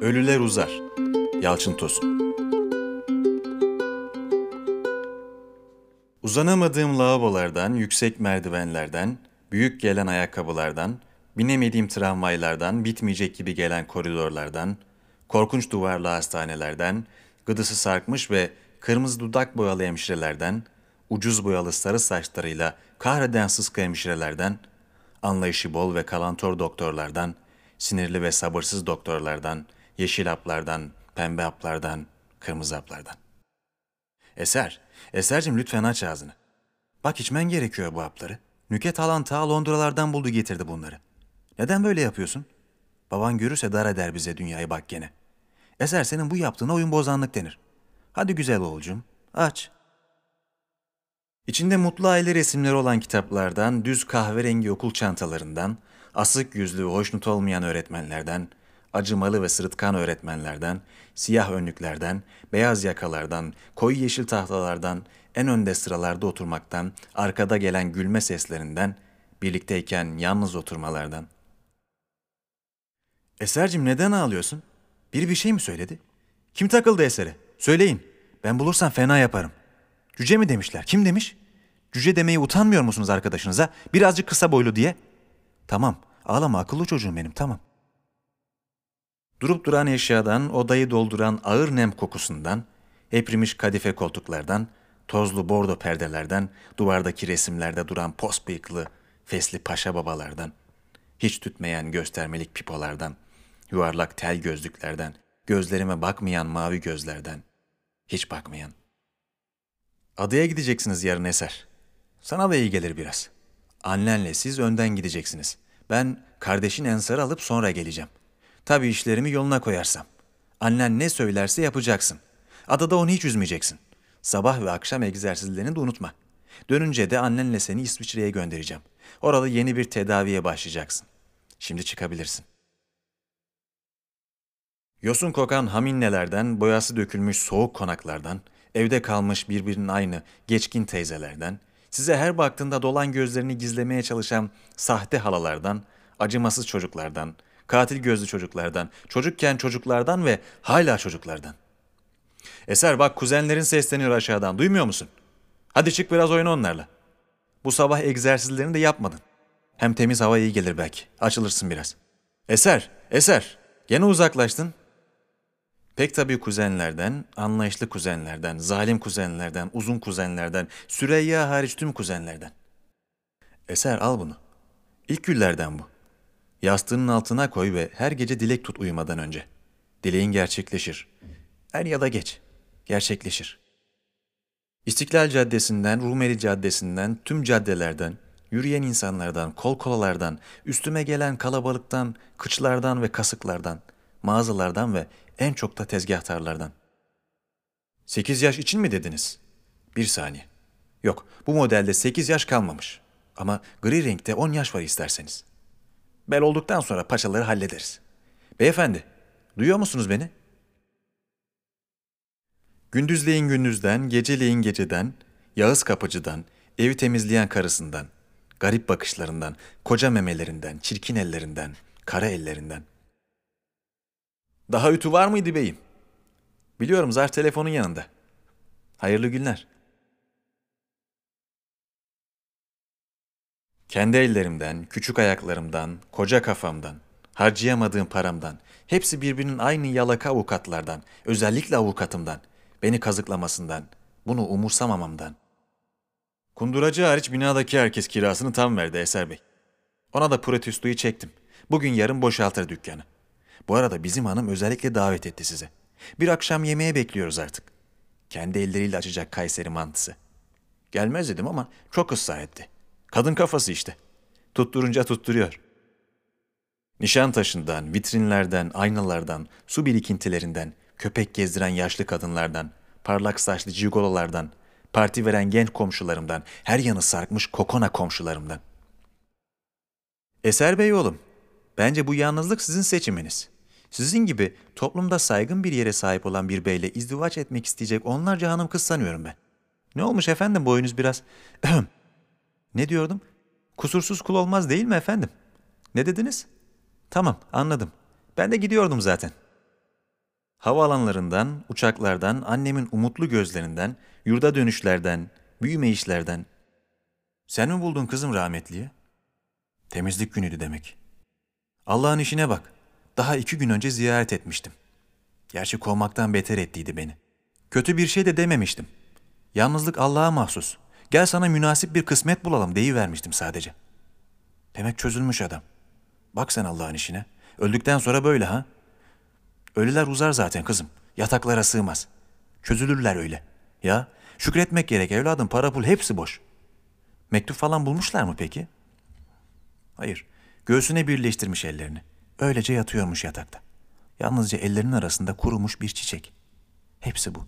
Ölüler Uzar. Yalçın Tosun. Uzanamadığım lavabolardan, yüksek merdivenlerden, büyük gelen ayakkabılardan, binemediğim tramvaylardan, bitmeyecek gibi gelen koridorlardan, korkunç duvarlı hastanelerden, gıdısı sarkmış ve kırmızı dudak boyalı hemşirelerden, ucuz boyalı sarı saçlarıyla kahreden sıska hemşirelerden, anlayışı bol ve kalantor doktorlardan, sinirli ve sabırsız doktorlardan, yeşil haplardan, pembe haplardan, kırmızı haplardan. Eser, Eser'cim lütfen aç ağzını. Bak içmen gerekiyor bu hapları. Nüket alan ta Londralardan buldu getirdi bunları. Neden böyle yapıyorsun? Baban görürse dar eder bize dünyayı bak gene. Eser senin bu yaptığına oyun bozanlık denir. Hadi güzel oğulcum, aç. İçinde mutlu aile resimleri olan kitaplardan, düz kahverengi okul çantalarından, asık yüzlü, hoşnut olmayan öğretmenlerden, acımalı ve sırıtkan öğretmenlerden, siyah önlüklerden, beyaz yakalardan, koyu yeşil tahtalardan, en önde sıralarda oturmaktan, arkada gelen gülme seslerinden, birlikteyken yalnız oturmalardan. Esercim neden ağlıyorsun? Biri bir şey mi söyledi? Kim takıldı esere? Söyleyin. Ben bulursam fena yaparım. Cüce mi demişler? Kim demiş? Cüce demeye utanmıyor musunuz arkadaşınıza? Birazcık kısa boylu diye. Tamam. Ağlama akıllı çocuğum benim tamam. Durup duran eşyadan, odayı dolduran ağır nem kokusundan, eprimiş kadife koltuklardan, tozlu bordo perdelerden, duvardaki resimlerde duran pos bıyıklı, fesli paşa babalardan, hiç tütmeyen göstermelik pipolardan, yuvarlak tel gözlüklerden, gözlerime bakmayan mavi gözlerden, hiç bakmayan. Adaya gideceksiniz yarın Eser. Sana da iyi gelir biraz. Annenle siz önden gideceksiniz. Ben kardeşin ensarı alıp sonra geleceğim. Tabii işlerimi yoluna koyarsam. Annen ne söylerse yapacaksın. Adada onu hiç üzmeyeceksin. Sabah ve akşam egzersizlerini de unutma. Dönünce de annenle seni İsviçre'ye göndereceğim. Orada yeni bir tedaviye başlayacaksın. Şimdi çıkabilirsin. Yosun kokan haminnelerden, boyası dökülmüş soğuk konaklardan, evde kalmış birbirinin aynı geçkin teyzelerden, size her baktığında dolan gözlerini gizlemeye çalışan sahte halalardan, acımasız çocuklardan, katil gözlü çocuklardan, çocukken çocuklardan ve hala çocuklardan. Eser bak kuzenlerin sesleniyor aşağıdan duymuyor musun? Hadi çık biraz oyna onlarla. Bu sabah egzersizlerini de yapmadın. Hem temiz hava iyi gelir belki. Açılırsın biraz. Eser, Eser. Gene uzaklaştın. Pek tabii kuzenlerden, anlayışlı kuzenlerden, zalim kuzenlerden, uzun kuzenlerden, Süreyya hariç tüm kuzenlerden. Eser al bunu. İlk güllerden bu. Yastığının altına koy ve her gece dilek tut uyumadan önce. Dileğin gerçekleşir. Er ya da geç. Gerçekleşir. İstiklal Caddesi'nden, Rumeli Caddesi'nden, tüm caddelerden, yürüyen insanlardan, kol kolalardan, üstüme gelen kalabalıktan, kıçlardan ve kasıklardan, mağazalardan ve en çok da tezgahtarlardan. Sekiz yaş için mi dediniz? Bir saniye. Yok, bu modelde sekiz yaş kalmamış. Ama gri renkte on yaş var isterseniz. Bel olduktan sonra paçaları hallederiz. Beyefendi, duyuyor musunuz beni? Gündüzleyin gündüzden, geceleyin geceden, Yağız kapıcıdan, evi temizleyen karısından, garip bakışlarından, koca memelerinden, çirkin ellerinden, kara ellerinden. Daha ütü var mıydı beyim? Biliyorum zarf telefonun yanında. Hayırlı günler. Kendi ellerimden, küçük ayaklarımdan, koca kafamdan, harcayamadığım paramdan, hepsi birbirinin aynı yalaka avukatlardan, özellikle avukatımdan, beni kazıklamasından, bunu umursamamamdan. Kunduracı hariç binadaki herkes kirasını tam verdi Eser Bey. Ona da protestoyu çektim. Bugün yarın boşaltır dükkanı. Bu arada bizim hanım özellikle davet etti size. Bir akşam yemeğe bekliyoruz artık. Kendi elleriyle açacak Kayseri mantısı. Gelmez dedim ama çok ısrar etti. Kadın kafası işte. Tutturunca tutturuyor. Nişan taşından, vitrinlerden, aynalardan, su birikintilerinden, köpek gezdiren yaşlı kadınlardan, parlak saçlı cigololardan, parti veren genç komşularımdan, her yanı sarkmış kokona komşularımdan. Eser Bey oğlum, bence bu yalnızlık sizin seçiminiz. Sizin gibi toplumda saygın bir yere sahip olan bir beyle izdivaç etmek isteyecek onlarca hanım kız sanıyorum ben. Ne olmuş efendim boyunuz biraz... ne diyordum? Kusursuz kul olmaz değil mi efendim? Ne dediniz? Tamam anladım. Ben de gidiyordum zaten.'' Havaalanlarından, uçaklardan, annemin umutlu gözlerinden, yurda dönüşlerden, büyüme işlerden. Sen mi buldun kızım rahmetliyi? Temizlik günüydü demek. Allah'ın işine bak. Daha iki gün önce ziyaret etmiştim. Gerçi kovmaktan beter ettiydi beni. Kötü bir şey de dememiştim. Yalnızlık Allah'a mahsus. Gel sana münasip bir kısmet bulalım deyivermiştim sadece. Demek çözülmüş adam. Bak sen Allah'ın işine. Öldükten sonra böyle ha? Ölüler uzar zaten kızım. Yataklara sığmaz. Çözülürler öyle. Ya şükretmek gerek evladım para pul hepsi boş. Mektup falan bulmuşlar mı peki? Hayır. Göğsüne birleştirmiş ellerini. Öylece yatıyormuş yatakta. Yalnızca ellerinin arasında kurumuş bir çiçek. Hepsi bu.